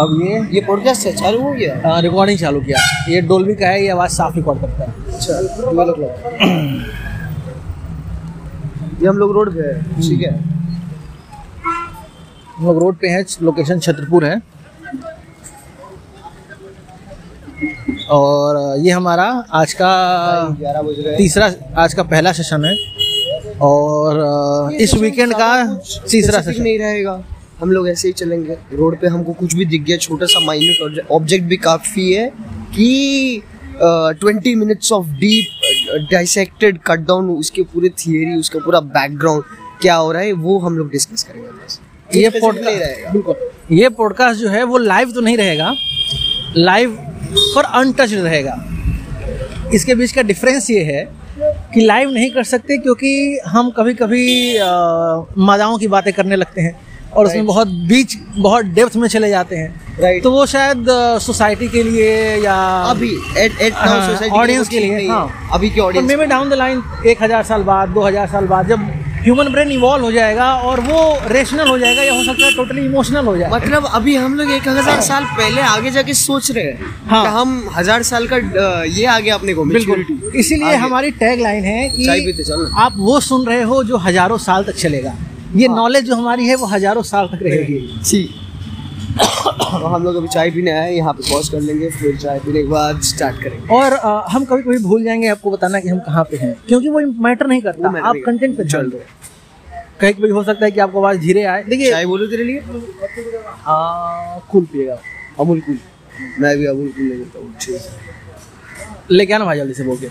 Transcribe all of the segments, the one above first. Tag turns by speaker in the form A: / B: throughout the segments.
A: अब ये
B: ये पॉडकास्ट है चालू हो गया?
A: रिकॉर्डिंग चालू किया। ये डोल्बी का है ये आवाज़ साफ़ रिकॉर्ड करता है
B: अच्छा ट्वेल्व क्लॉक ये हम लोग रोड पे है ठीक है?
A: हम लोग रोड पे हैं लोकेशन छतरपुर है। और ये हमारा आज का
B: हैं
A: तीसरा आज का पहला सेशन है। और इस वीकेंड का तीसरा सेशन
B: नहीं रहेगा। हम लोग ऐसे ही चलेंगे। रोड पे हमको कुछ भी दिख गया छोटा सा माइन्यूट ऑब्जेक्ट भी काफ़ी है कि twenty minutes of deep dissected cut down उसके पूरे थियरी उसका पूरा बैकग्राउंड क्या हो रहा है वो हम लोग डिस्कस करेंगे बस।
A: ये पॉडकास्ट
B: रहेगा।
A: बिल्कुल। ये पॉडकास्ट जो है वो लाइव तो नहीं रहेगा। लाइव पर अनटच रहेगा। इसके बीच का डिफरेंस ये है कि लाइव नहीं कर सकते क्योंकि हम कभी कभी मादाओं की बातें करने लगते हैं। और उसमें बहुत बीच बहुत डेप्थ में चले जाते हैं।
B: राइट
A: तो वो शायद सोसाइटी के लिए या
B: अभी एट
A: हाँ, के लिए, हाँ।
B: अभी के audience
A: may down the line एक हज़ार साल बाद दो हज़ार साल बाद जब ह्यूमन ब्रेन इवॉल्व हो जाएगा और वो रेशनल हो जाएगा या हो सकता है टोटली इमोशनल हो जाएगा
B: मतलब अभी हम लोग एक हज़ार साल पहले आगे जाके सोच रहे हैं
A: हाँ।
B: कि हम हज़ार साल का ये आ गया अपने को
A: बिल्कुल। इसीलिए हमारी टैग लाइन है कि आप वो सुन रहे हो जो हज़ारों साल तक चलेगा। ये
B: हाँ।
A: नॉलेज जो हमारी है वो हज़ारों साल तक रहेगी।
B: जी। तो हम लोग अभी चाय पीने आए यहाँ पे पॉज कर लेंगे फिर चाय पीने के बाद स्टार्ट करेंगे।
A: और अ, हम कभी कभी भूल जाएँगे आपको बताना कि हम कहाँ पे हैं क्योंकि वो मैटर नहीं करता आप कंटेंट पे
B: चल
A: दो। कहीं कभी हो सकता है कि आपको आवाज़ धीरे आए। देखिए
B: चाय बोलो तेरे लिए।
A: कूल पिएगा।
B: अमूल कूल। मैं भी अमूल कूल ले लेता हूँ ठीक है।
A: लेके आना भाई जल्दी से बोल के।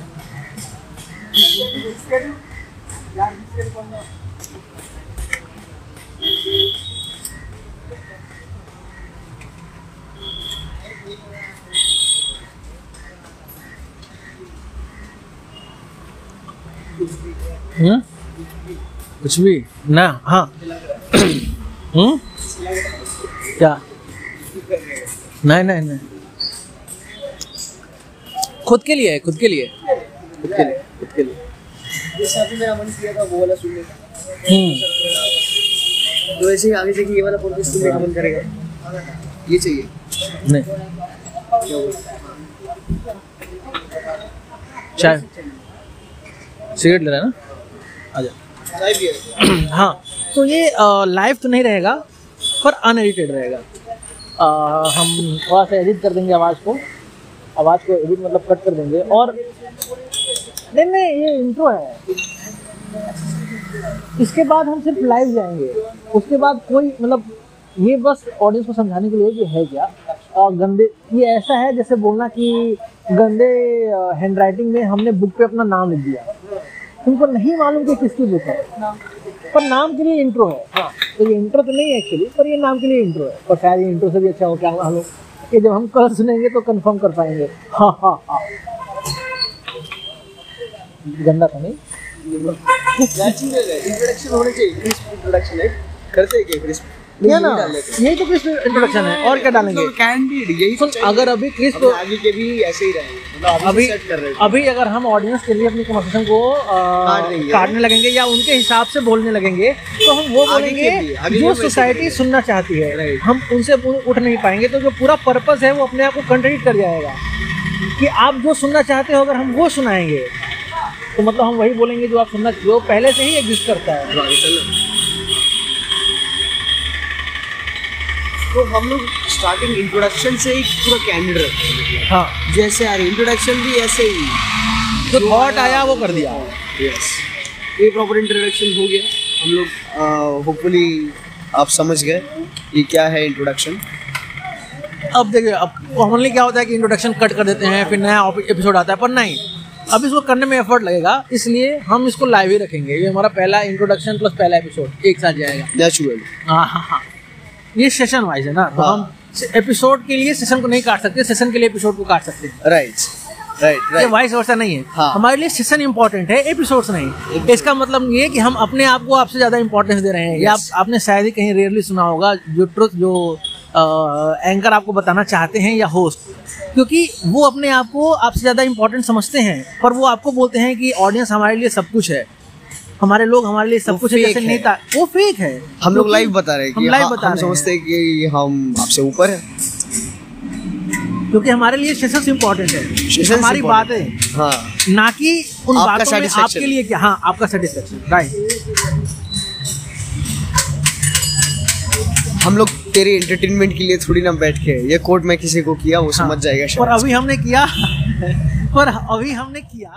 A: हम्म? कुछ भी? ना हाँ। हम्म? क्या? नहीं नहीं नहीं। खुद के लिए है खुद के लिए।
B: खुद के लिए खुद के लिए। जैसे अभी मेरा मन किया था वो वाला सुनने का
A: हम्म।
B: तो ऐसे ही आगे से ये वाला पॉडकास्ट सुनने का मन करेगा। ये चाहिए।
A: नहीं। चाय। सिगरेट ले रहा है ना? आजा
B: चाय भी
A: हाँ। तो ये लाइव तो नहीं रहेगा पर अनएडिटेड रहेगा। अ, हम थोड़ा सा एडिट कर देंगे आवाज़ को। आवाज़ को एडिट मतलब कट कर देंगे। और नहीं नहीं ये इंट्रो है। इसके बाद हम सिर्फ़ लाइव जाएँगे। उसके बाद कोई मतलब ये बस ऑडियंस को समझाने के लिए कि है क्या? और गंदे, ये ऐसा है जैसे बोलना कि गंदे हैंड राइटिंग में हमने बुक पे अपना नाम लिख दिया। तुमको नहीं मालूम कि किसकी बुक है। पर नाम के लिए इंट्रो है। हाँ तो ये इंट्रो तो नहीं है एक्चुअली पर ये नाम के लिए इंट्रो है। और शायद ये इंट्रो से भी अच्छा हो, क्या हम लोग जब हम कल सुनेंगे तो कंफर्म कर पाएँगे। हाँ हाँ हाँ। गंदा तो नहीं?
B: इंट्रोडक्शन होना चाहिए क्रिस्प इंट्रोडक्शन है करते हैं क्या क्रिस्प
A: क्या ना यही तो क्रिस्प इंट्रोडक्शन है और क्या डालेंगे?
B: कैंडिड यही तो
A: सुन अगर अभी क्रिस्प
B: आगे के भी ऐसे ही रहेंगे मतलब
A: अभी
B: सेट कर रहे
A: अभी अगर हम ऑडियंस के लिए अपनी कन्वर्सेशन को
B: काट
A: काटने लगेंगे या उनके हिसाब से बोलने लगेंगे तो हम वो बोलेंगे जो सोसाइटी सुनना चाहती है। हम उनसे उठ नहीं पाएँगे तो जो पूरा पर्पस है वो अपने आप को कंट्रीट कर जाएगा। कि आप जो सुनना चाहते हो अगर हम वो सुनाएँगे तो मतलब हम वही बोलेंगे जो आप सुनना जो पहले से ही एग्जिस्ट करता है।
B: तो हम लोग स्टार्टिंग इंट्रोडक्शन से ही पूरा कैंडिड रखते हैं।
A: हाँ।
B: जैसे आ रही इंट्रोडक्शन भी ऐसे ही।
A: जो थॉट आया वो कर दिया।
B: यस ये प्रॉपर इंट्रोडक्शन हो गया। हम लोग होपफुली आप समझ गए ये क्या है इंट्रोडक्शन
A: अब देखिए अब कॉमनली क्या होता है कि इंट्रोडक्शन कट कर देते हैं फिर नया एपिसोड आता है पर नहीं। अब इसको करने में एफर्ट लगेगा इसलिए हम इसको लाइव ही रखेंगे। ये हमारा पहला इंट्रोडक्शन प्लस पहला एपिसोड एक साथ जाएगा।
B: नेचुरल
A: हाँ हाँ हाँ। ये सेशन वाइज है ना? तो
B: हाँ।
A: हम एपिसोड के लिए सेशन को नहीं काट सकते सेशन के लिए एपिसोड को काट सकते हैं।
B: राइट राइट
A: ये
B: राइट
A: वाइस वर्सा नहीं है।
B: हाँ।
A: हमारे लिए सेशन इंपॉर्टेंट है एपिसोड्स नहीं। इसका मतलब ये कि हम अपने आप को आपसे ज़्यादा इंपॉर्टेंस दे रहे हैं। या आप, आपने शायद ही कहीं रेयरली सुना होगा जो ट्रुथ जो एंकर आपको बताना चाहते हैं या होस्ट क्योंकि वो अपने आप को आपसे ज़्यादा इंपॉर्टेंट समझते हैं पर वो आपको बोलते हैं कि ऑडियंस हमारे लिए सब कुछ है। हमारे लोग हमारे लिए सब कुछ है जैसे। नेता वो फेक है।
B: हम लोग लाइव बता रहे हैं
A: हम
B: कि
A: live
B: हाँ,
A: बता
B: हम
A: रहे हैं।
B: समझते हैं। कि हम आपसे ऊपर है।
A: क्योंकि हमारे लिए सेशंस इम्पोर्टेंट है। हमारी बातें
B: हाँ।
A: ना कि उन बातों में आपके लिए क्या हाँ आपका सेटिस्फेक्शन राइट
B: हम लोग तेरे एंटरटेनमेंट के लिए थोड़ी ना बैठ के ये कोट मैं किसी को किया वो समझ जाएगा
A: और अभी हमने किया। और अभी हमने किया।